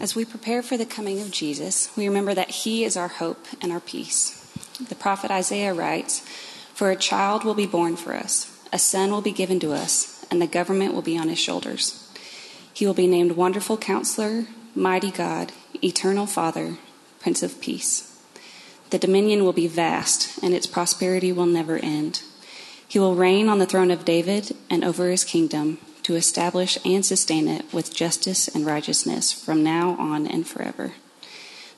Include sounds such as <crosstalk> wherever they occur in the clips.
As we prepare for the coming of Jesus, we remember that he is our hope and our peace. The prophet Isaiah writes, For a child will be born for us, a son will be given to us, and the government will be on his shoulders. He will be named Wonderful Counselor, Mighty God, Eternal Father, Prince of Peace. The dominion will be vast, and its prosperity will never end. He will reign on the throne of David and over his kingdom to establish and sustain it with justice and righteousness from now on and forever.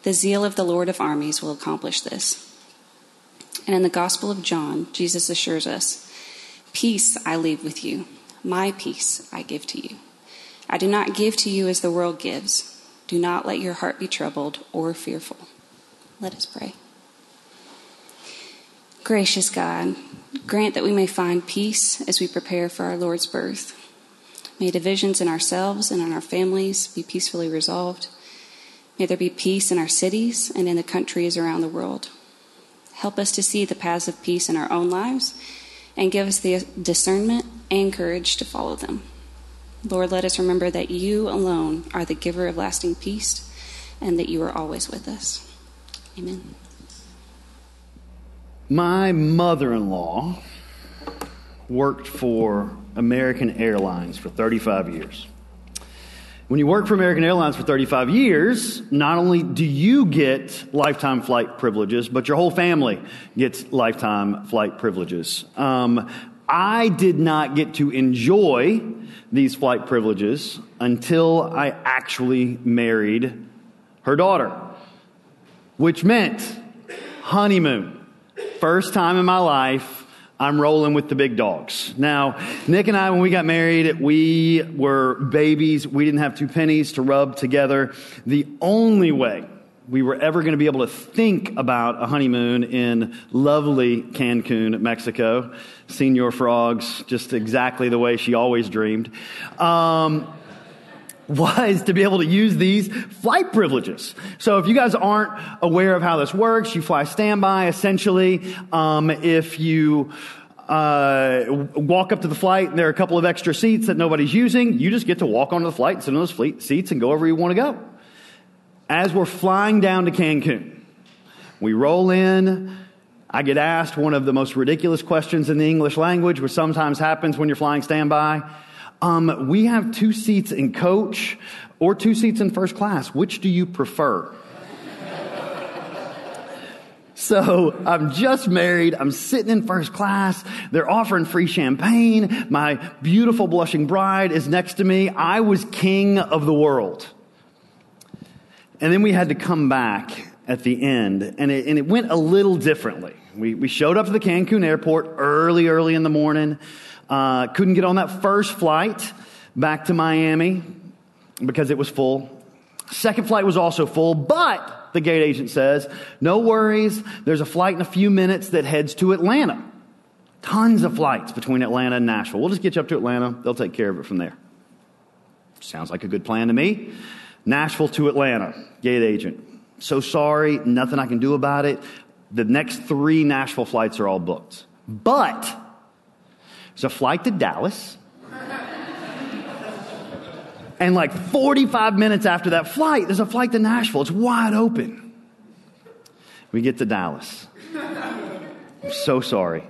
The zeal of the Lord of armies will accomplish this. And in the Gospel of John, Jesus assures us Peace I leave with you, my peace I give to you. I do not give to you as the world gives. Do not let your heart be troubled or fearful. Let us pray. Gracious God, grant that we may find peace as we prepare for our Lord's birth. May divisions in ourselves and in our families be peacefully resolved. May there be peace in our cities and in the countries around the world. Help us to see the paths of peace in our own lives and give us the discernment and courage to follow them. Lord, let us remember that you alone are the giver of lasting peace and that you are always with us. Amen. My mother in law worked for American Airlines for 35 years. When you work for American Airlines for 35 years, not only do you get lifetime flight privileges, but your whole family gets lifetime flight privileges. Um, I did not get to enjoy these flight privileges until I actually married her daughter, which meant honeymoon. First time in my life I'm rolling with the big dogs. Now, Nick and I, when we got married, we were babies. We didn't have two pennies to rub together. The only way we were ever going to be able to think about a honeymoon in lovely Cancun, Mexico, Senor Frogs, just exactly the way she always dreamed. Um, was to be able to use these flight privileges. So if you guys aren't aware of how this works, you fly standby essentially. Um, if you uh, walk up to the flight and there are a couple of extra seats that nobody's using, you just get to walk onto the flight sit in those fleet seats and go wherever you want to go. As we're flying down to Cancun, we roll in. I get asked one of the most ridiculous questions in the English language, which sometimes happens when you're flying standby. Um, we have two seats in coach or two seats in first class. Which do you prefer? <laughs> So I'm just married. I'm sitting in first class. They're offering free champagne. My beautiful blushing bride is next to me. I was king of the world. And then we had to come back at the end, and it, and it went a little differently. We, we showed up to the Cancun airport early, early in the morning. Uh, couldn't get on that first flight back to Miami because it was full. Second flight was also full, but the gate agent says, no worries. There's a flight in a few minutes that heads to Atlanta. Tons of flights between Atlanta and Nashville. We'll just get you up to Atlanta. They'll take care of it from there. Sounds like a good plan to me. Nashville to Atlanta, gate agent. So sorry, nothing I can do about it. The next three Nashville flights are all booked. But there's a flight to Dallas. and like 45 minutes after that flight, there's a flight to Nashville. It's wide open. We get to Dallas. I'm so sorry.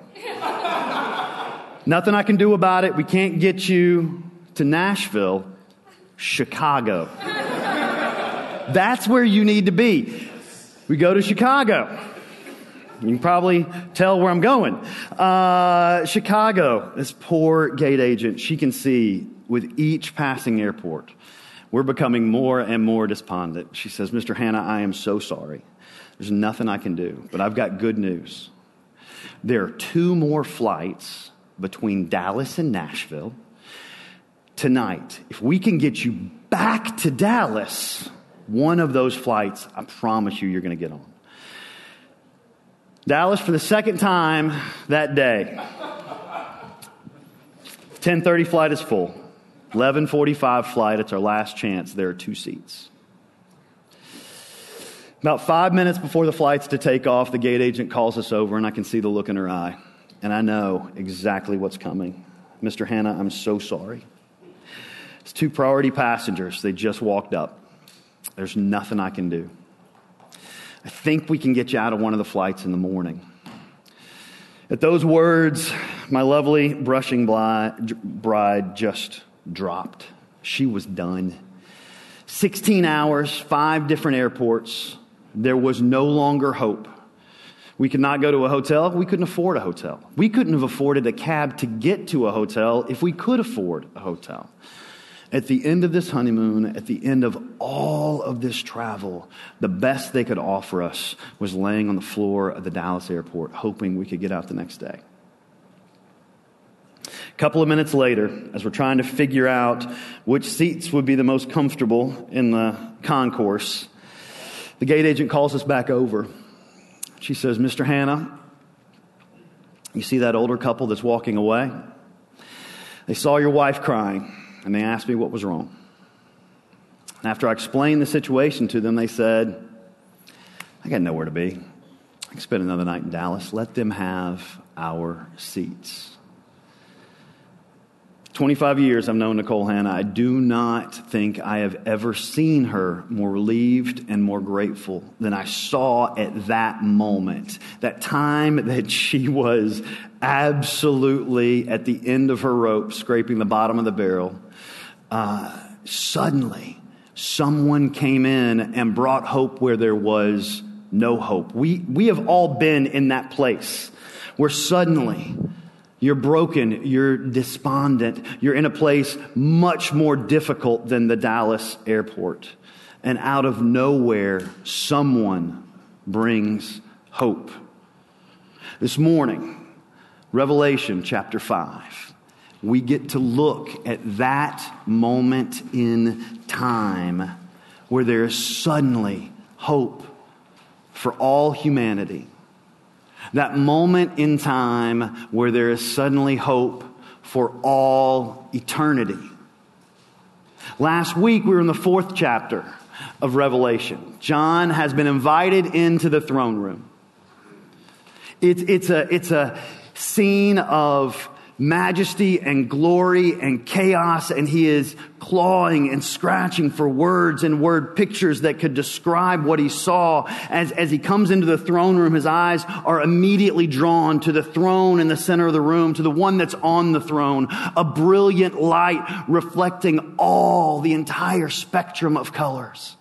Nothing I can do about it. We can't get you to Nashville, Chicago. That's where you need to be. We go to Chicago. You can probably tell where I'm going. Uh, Chicago, this poor gate agent, she can see with each passing airport, we're becoming more and more despondent. She says, Mr. Hanna, I am so sorry. There's nothing I can do, but I've got good news. There are two more flights between Dallas and Nashville tonight. If we can get you back to Dallas, one of those flights, I promise you, you're going to get on. Dallas for the second time that day. 10:30 flight is full. 11:45 flight, it's our last chance. There are two seats. About 5 minutes before the flight's to take off, the gate agent calls us over and I can see the look in her eye. And I know exactly what's coming. Mr. Hanna, I'm so sorry. It's two priority passengers. They just walked up. There's nothing I can do. I think we can get you out of one of the flights in the morning. At those words, my lovely brushing bride just dropped. She was done. 16 hours, five different airports. There was no longer hope. We could not go to a hotel. We couldn't afford a hotel. We couldn't have afforded a cab to get to a hotel if we could afford a hotel. At the end of this honeymoon, at the end of all of this travel, the best they could offer us was laying on the floor of the Dallas airport, hoping we could get out the next day. A couple of minutes later, as we're trying to figure out which seats would be the most comfortable in the concourse, the gate agent calls us back over. She says, Mr. Hanna, you see that older couple that's walking away? They saw your wife crying and they asked me what was wrong. And after I explained the situation to them, they said, I got nowhere to be. I can spend another night in Dallas. Let them have our seats. 25 years I've known Nicole Hanna. I do not think I have ever seen her more relieved and more grateful than I saw at that moment. That time that she was absolutely at the end of her rope, scraping the bottom of the barrel uh, suddenly someone came in and brought hope where there was no hope. We, we have all been in that place where suddenly you're broken, you're despondent, you're in a place much more difficult than the Dallas airport. And out of nowhere, someone brings hope. This morning, Revelation chapter 5 we get to look at that moment in time where there is suddenly hope for all humanity. That moment in time where there is suddenly hope for all eternity. Last week we were in the fourth chapter of Revelation. John has been invited into the throne room. It's, it's, a, it's a scene of majesty and glory and chaos, and he is clawing and scratching for words and word pictures that could describe what he saw. As, as he comes into the throne room, his eyes are immediately drawn to the throne in the center of the room, to the one that's on the throne, a brilliant light reflecting all the entire spectrum of colors.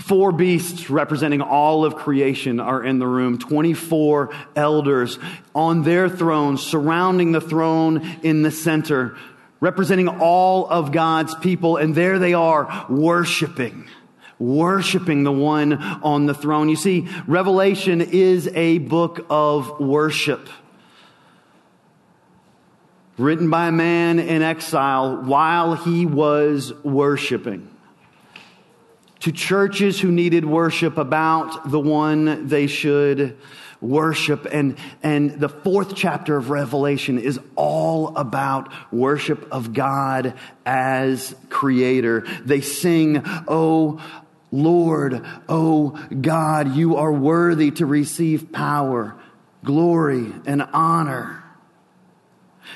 Four beasts representing all of creation are in the room. 24 elders on their thrones, surrounding the throne in the center, representing all of God's people. And there they are worshiping worshiping the one on the throne. You see, Revelation is a book of worship. Written by a man in exile while he was worshiping to churches who needed worship about the one they should worship. And, and the fourth chapter of Revelation is all about worship of God as creator. They sing, Oh, Lord, oh God, you are worthy to receive power, glory, and honor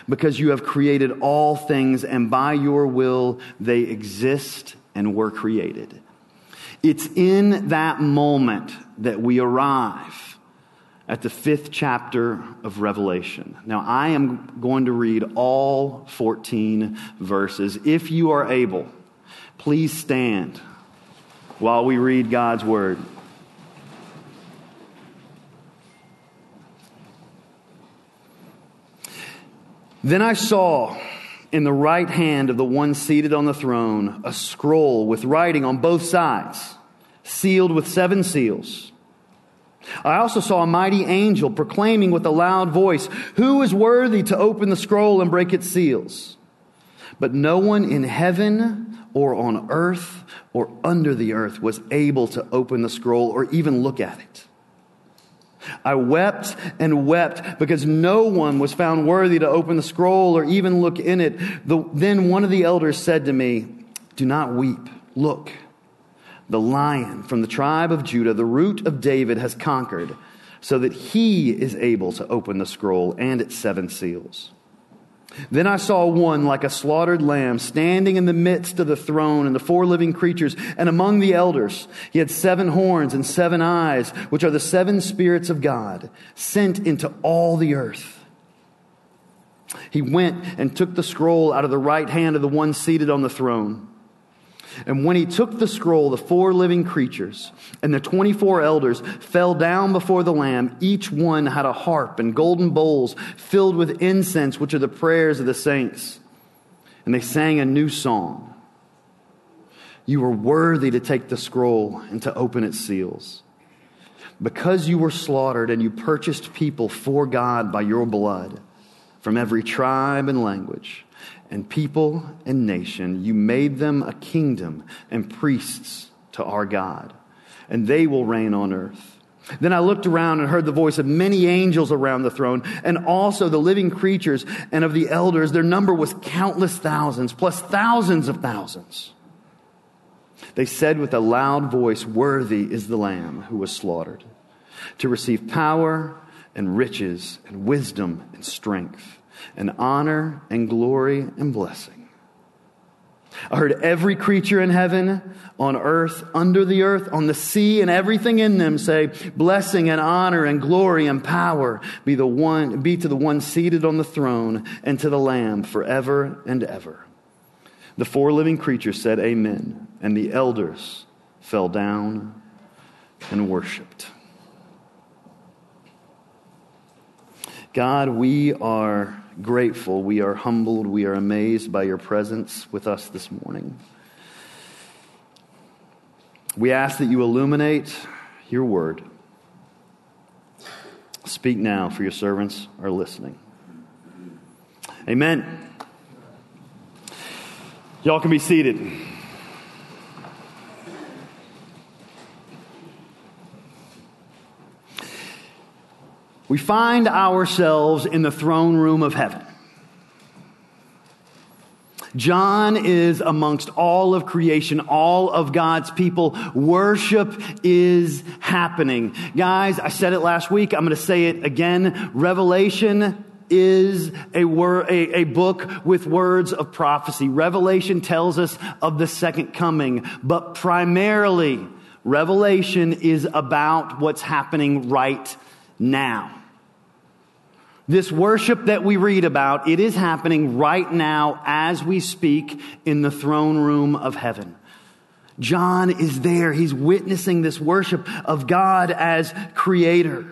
because you have created all things and by your will they exist and were created. It's in that moment that we arrive at the fifth chapter of Revelation. Now, I am going to read all 14 verses. If you are able, please stand while we read God's word. Then I saw in the right hand of the one seated on the throne a scroll with writing on both sides sealed with seven seals. I also saw a mighty angel proclaiming with a loud voice, Who is worthy to open the scroll and break its seals? But no one in heaven or on earth or under the earth was able to open the scroll or even look at it. I wept and wept because no one was found worthy to open the scroll or even look in it. The, then one of the elders said to me, Do not weep. Look the lion from the tribe of Judah, the root of David, has conquered, so that he is able to open the scroll and its seven seals. Then I saw one like a slaughtered lamb standing in the midst of the throne and the four living creatures and among the elders. He had seven horns and seven eyes, which are the seven spirits of God, sent into all the earth. He went and took the scroll out of the right hand of the one seated on the throne. And when he took the scroll, the four living creatures and the 24 elders fell down before the Lamb. Each one had a harp and golden bowls filled with incense, which are the prayers of the saints. And they sang a new song. You are worthy to take the scroll and to open its seals. Because you were slaughtered and you purchased people for God by your blood from every tribe and language and people and nation. You made them a kingdom and priests to our God, and they will reign on earth. Then I looked around and heard the voice of many angels around the throne, and also the living creatures and of the elders. Their number was countless thousands, plus thousands of thousands. They said with a loud voice, Worthy is the Lamb who was slaughtered, to receive power and riches and wisdom and strength and honor and glory and blessing. I heard every creature in heaven, on earth, under the earth, on the sea, and everything in them say, Blessing and honor and glory and power be, the one, be to the one seated on the throne and to the Lamb forever and ever. The four living creatures said, Amen. And the elders fell down and worshiped. God, we are grateful. We are humbled. We are amazed by your presence with us this morning. We ask that you illuminate your word. Speak now, for your servants are listening. Amen. Y'all can be seated. We find ourselves in the throne room of heaven. John is amongst all of creation, all of God's people. Worship is happening. Guys, I said it last week. I'm going to say it again. Revelation is a, wor- a, a book with words of prophecy. Revelation tells us of the second coming, but primarily, Revelation is about what's happening right now. This worship that we read about, it is happening right now as we speak in the throne room of heaven. John is there. He's witnessing this worship of God as creator.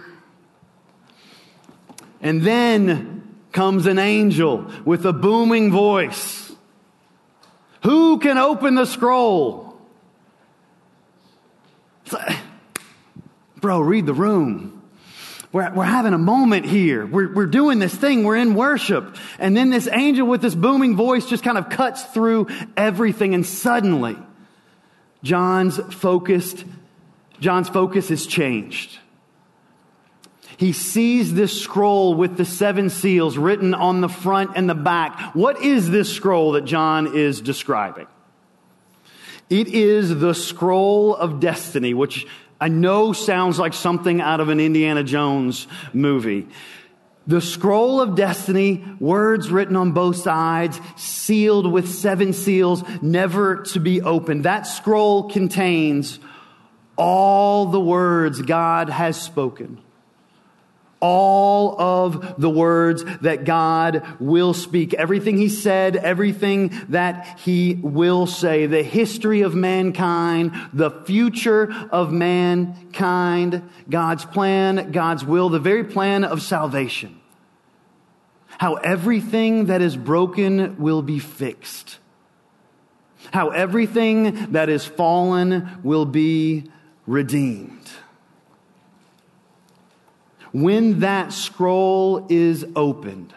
And then comes an angel with a booming voice. Who can open the scroll? Bro, read the room. We're, we're having a moment here. We're, we're doing this thing. We're in worship. And then this angel with this booming voice just kind of cuts through everything. And suddenly, John's focused, John's focus is changed. He sees this scroll with the seven seals written on the front and the back. What is this scroll that John is describing? It is the scroll of destiny, which I know sounds like something out of an Indiana Jones movie. The scroll of destiny, words written on both sides, sealed with seven seals, never to be opened. That scroll contains all the words God has spoken all of the words that God will speak. Everything He said, everything that He will say. The history of mankind, the future of mankind, God's plan, God's will, the very plan of salvation. How everything that is broken will be fixed. How everything that is fallen will be redeemed when that scroll is opened,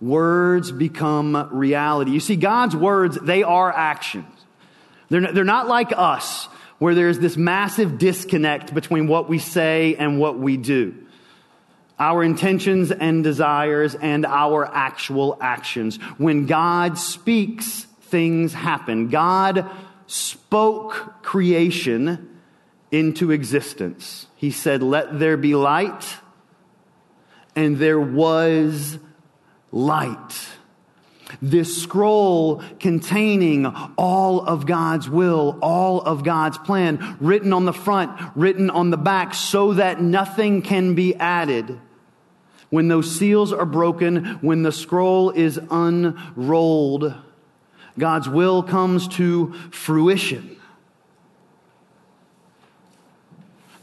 words become reality. You see, God's words, they are actions. They're not, they're not like us, where there's this massive disconnect between what we say and what we do. Our intentions and desires and our actual actions. When God speaks, things happen. God spoke creation into existence. He said, Let there be light, and there was light. This scroll containing all of God's will, all of God's plan, written on the front, written on the back, so that nothing can be added. When those seals are broken, when the scroll is unrolled, God's will comes to fruition.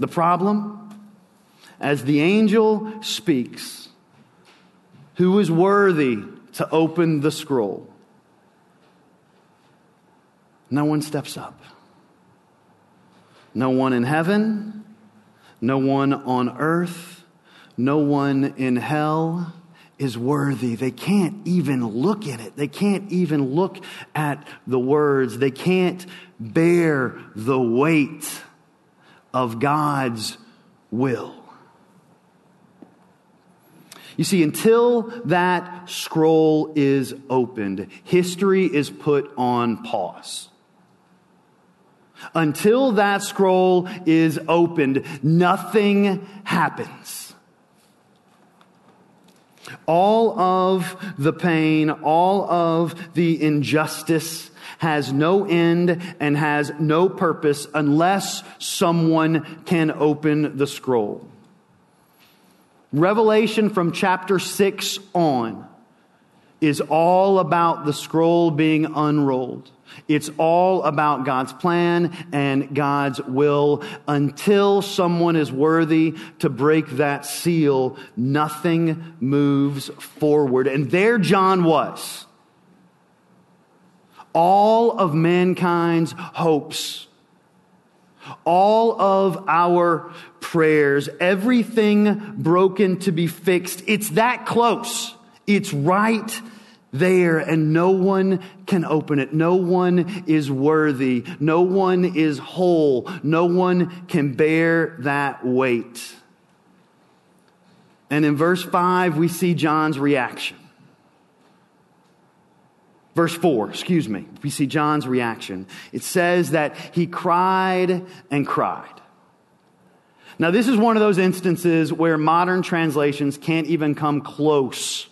The problem? As the angel speaks, who is worthy to open the scroll? No one steps up. No one in heaven, no one on earth, no one in hell is worthy. They can't even look at it. They can't even look at the words. They can't bear the weight of God's will. You see, until that scroll is opened, history is put on pause. Until that scroll is opened, nothing happens. All of the pain, all of the injustice has no end and has no purpose unless someone can open the scroll. Revelation from chapter 6 on is all about the scroll being unrolled. It's all about God's plan and God's will. Until someone is worthy to break that seal, nothing moves forward. And there John was. All of mankind's hopes all of our prayers, everything broken to be fixed. It's that close. It's right there and no one can open it. No one is worthy. No one is whole. No one can bear that weight. And in verse 5, we see John's reaction. Verse 4, excuse me, we see John's reaction. It says that he cried and cried. Now, this is one of those instances where modern translations can't even come close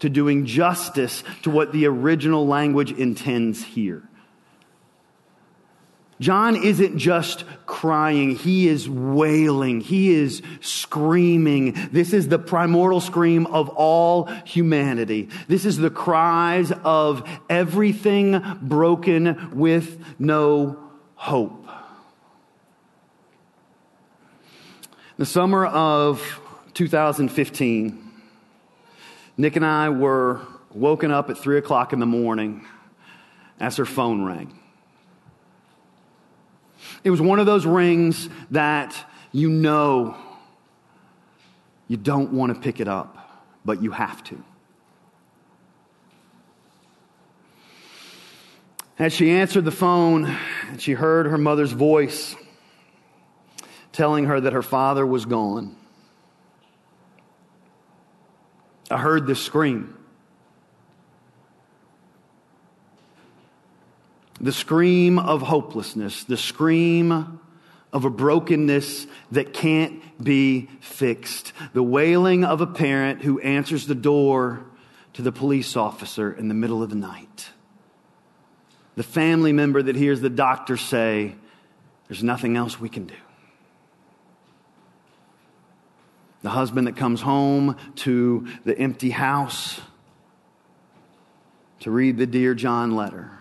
to doing justice to what the original language intends here. John isn't just crying, he is wailing, he is screaming. This is the primordial scream of all humanity. This is the cries of everything broken with no hope. The summer of 2015, Nick and I were woken up at 3 o'clock in the morning as her phone rang. It was one of those rings that you know you don't want to pick it up, but you have to. As she answered the phone, she heard her mother's voice telling her that her father was gone. I heard this scream. The scream of hopelessness, the scream of a brokenness that can't be fixed, the wailing of a parent who answers the door to the police officer in the middle of the night, the family member that hears the doctor say, There's nothing else we can do. The husband that comes home to the empty house to read the Dear John letter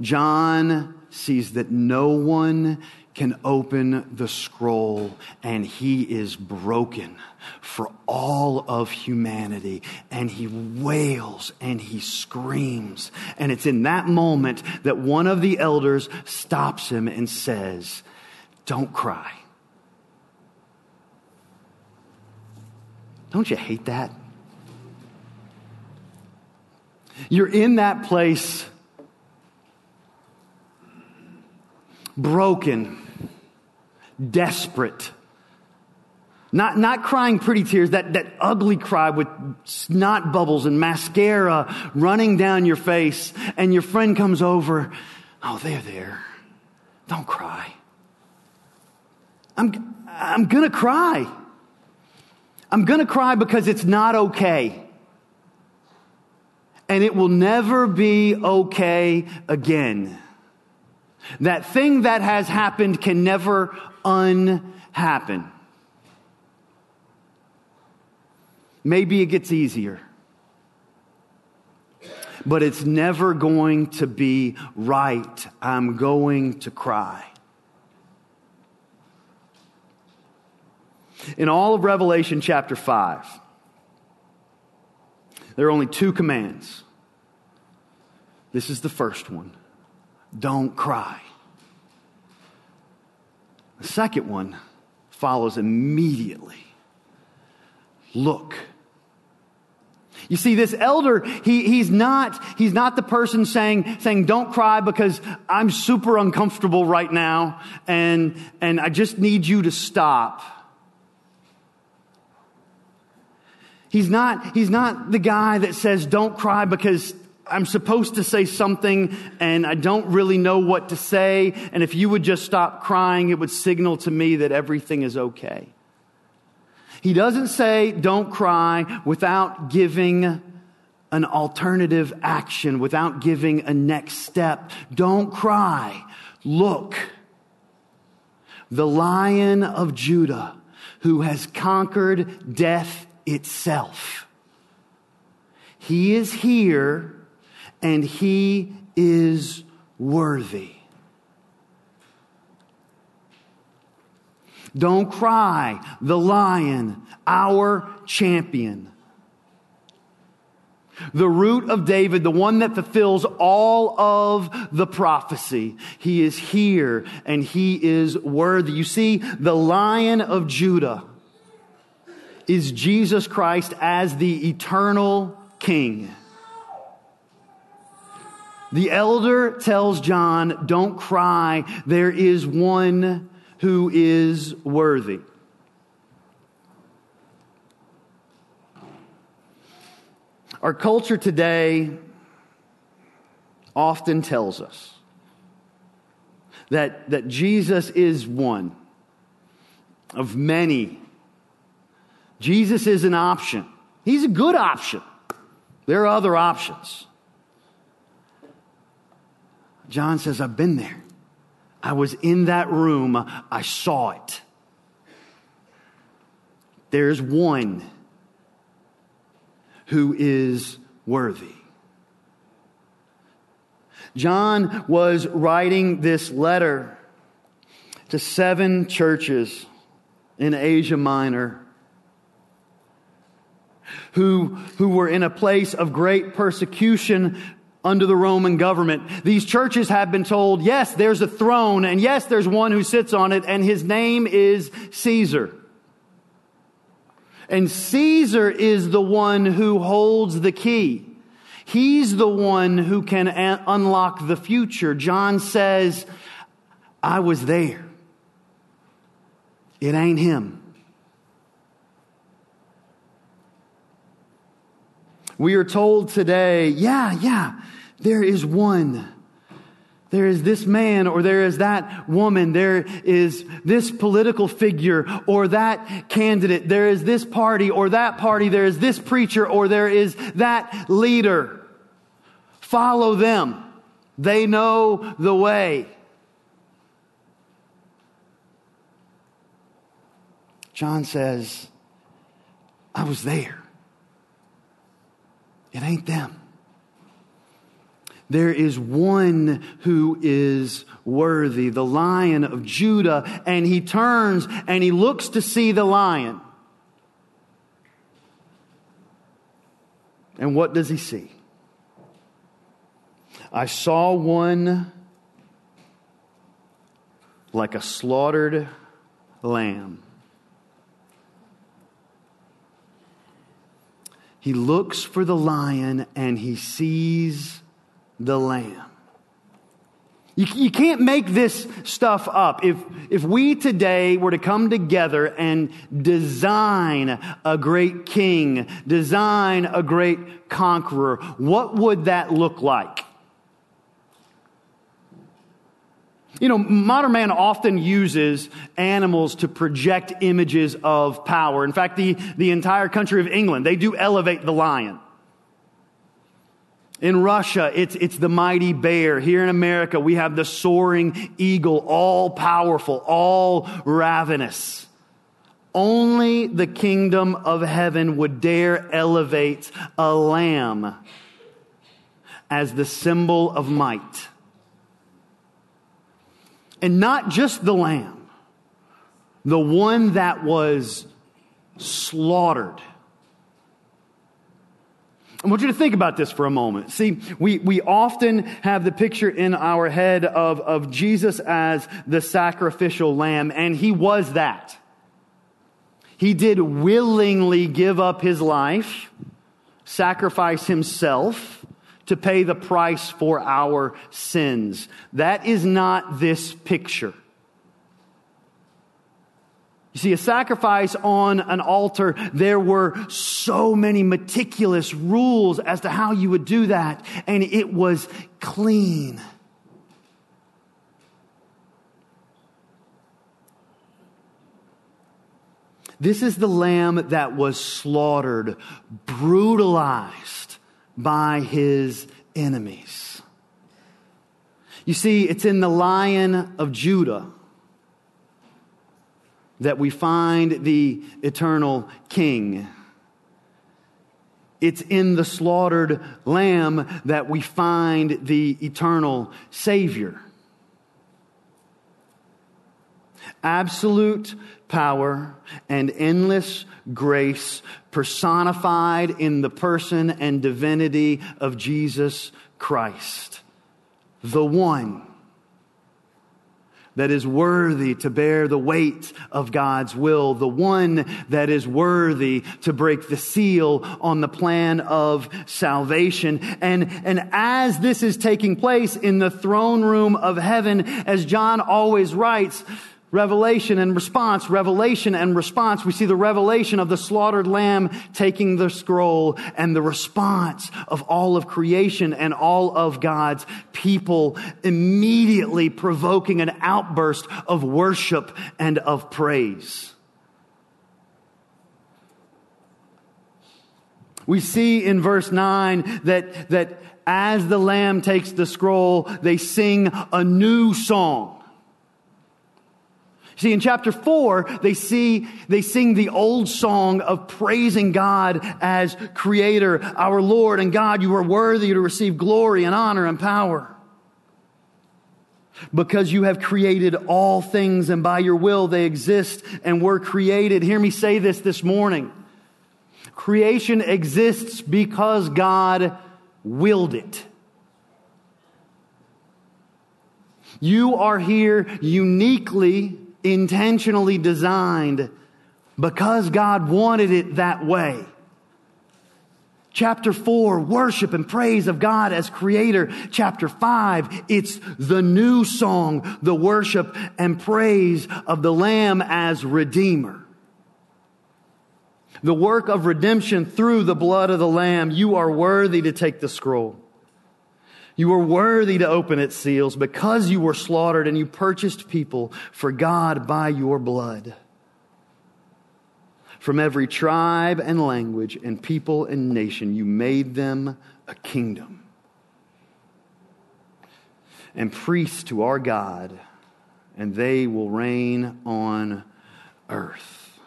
John sees that no one can open the scroll and he is broken for all of humanity and he wails and he screams. And it's in that moment that one of the elders stops him and says, Don't cry. Don't you hate that? You're in that place broken, desperate. Not, not crying pretty tears, that, that ugly cry with snot bubbles and mascara running down your face, and your friend comes over. Oh, they're there. Don't cry. I'm, I'm gonna cry. I'm to cry because it's not okay. And it will never be okay again. That thing that has happened can never unhappen. Maybe it gets easier. But it's never going to be right. I'm going to cry. In all of Revelation chapter 5, there are only two commands. This is the first one don't cry. The second one follows immediately look. You see, this elder, he, he's not, he's not the person saying, saying, don't cry because I'm super uncomfortable right now and, and I just need you to stop. He's not, he's not the guy that says, don't cry because I'm supposed to say something and I don't really know what to say. And if you would just stop crying, it would signal to me that everything is okay. He doesn't say, don't cry without giving an alternative action, without giving a next step. Don't cry. Look. The lion of Judah who has conquered death itself. He is here and he is worthy. Don't cry, the lion, our champion. The root of David, the one that fulfills all of the prophecy. He is here and he is worthy. You see, the lion of Judah is Jesus Christ as the eternal king. The elder tells John, don't cry. There is one who is worthy. Our culture today often tells us that, that Jesus is one of many. Jesus is an option. He's a good option. There are other options. John says, I've been there. I was in that room. I saw it. There's one who is worthy. John was writing this letter to seven churches in Asia Minor who, who were in a place of great persecution under the Roman government. These churches have been told, yes, there's a throne, and yes, there's one who sits on it, and his name is Caesar. And Caesar is the one who holds the key. He's the one who can a- unlock the future. John says, I was there. It ain't him. We are told today, yeah, yeah, there is one. There is this man or there is that woman. There is this political figure or that candidate. There is this party or that party. There is this preacher or there is that leader. Follow them. They know the way. John says, I was there. It ain't them. There is one who is worthy, the lion of Judah, and he turns and he looks to see the lion. And what does he see? I saw one like a slaughtered lamb. He looks for the lion and he sees the lamb. You, you can't make this stuff up. If, if we today were to come together and design a great king, design a great conqueror, what would that look like? You know, modern man often uses animals to project images of power. In fact, the, the entire country of England, they do elevate the lion. In Russia, it's, it's the mighty bear. Here in America, we have the soaring eagle, all powerful, all ravenous. Only the kingdom of heaven would dare elevate a lamb as the symbol of might. And not just the lamb, the one that was slaughtered. I want you to think about this for a moment. See, we, we often have the picture in our head of, of Jesus as the sacrificial lamb, and he was that. He did willingly give up his life, sacrifice himself to pay the price for our sins. That is not this picture. You see, a sacrifice on an altar, there were so many meticulous rules as to how you would do that, and it was clean. This is the lamb that was slaughtered, brutalized by his enemies. You see, it's in the lion of Judah that we find the eternal king. It's in the slaughtered lamb that we find the eternal Savior. Absolute power and endless grace personified in the person and divinity of Jesus Christ, the one that is worthy to bear the weight of God's will, the one that is worthy to break the seal on the plan of salvation. And, and as this is taking place in the throne room of heaven, as John always writes, Revelation and response, revelation and response. We see the revelation of the slaughtered lamb taking the scroll and the response of all of creation and all of God's people immediately provoking an outburst of worship and of praise. We see in verse 9 that, that as the lamb takes the scroll, they sing a new song. See, in chapter four, they see, they sing the old song of praising God as creator, our Lord and God, you are worthy to receive glory and honor and power. Because you have created all things and by your will they exist and were created. Hear me say this this morning. Creation exists because God willed it. You are here uniquely intentionally designed because God wanted it that way. Chapter 4, worship and praise of God as creator. Chapter 5, it's the new song, the worship and praise of the Lamb as redeemer. The work of redemption through the blood of the Lamb, you are worthy to take the scroll. You are worthy to open its seals because you were slaughtered and you purchased people for God by your blood. From every tribe and language and people and nation, you made them a kingdom and priests to our God, and they will reign on earth.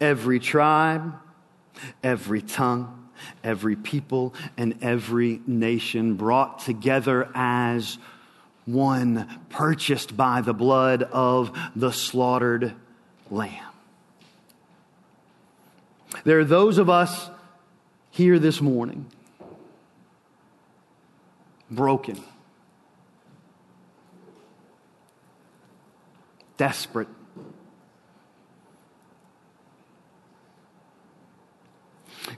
Every tribe, every tongue, every people and every nation brought together as one, purchased by the blood of the slaughtered lamb. There are those of us here this morning broken, desperate,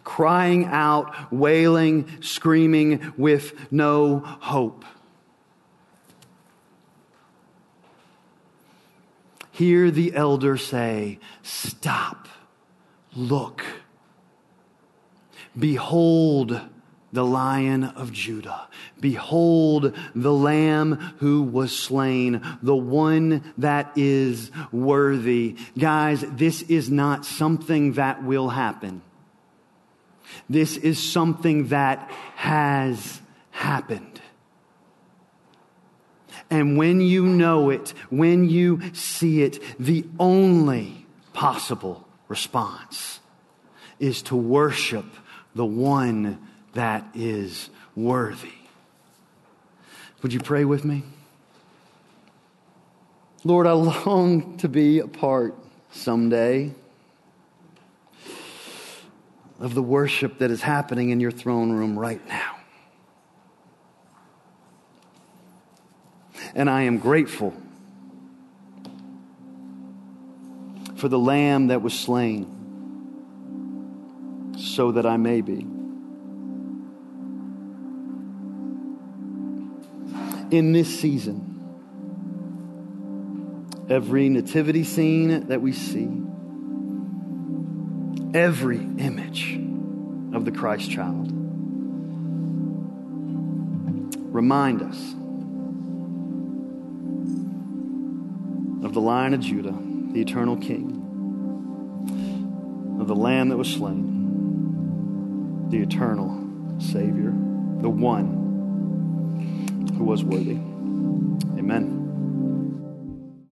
crying out, wailing, screaming with no hope. Hear the elder say, Stop, look, behold the lion of Judah. Behold the lamb who was slain, the one that is worthy. Guys, this is not something that will happen. This is something that has happened. And when you know it, when you see it, the only possible response is to worship the one that is worthy. Would you pray with me? Lord, I long to be a part someday of the worship that is happening in your throne room right now. And I am grateful for the lamb that was slain so that I may be. In this season, every nativity scene that we see, every image of the Christ child, remind us of the Lion of Judah, the eternal King, of the Lamb that was slain, the eternal Savior, the one who was worthy. Amen.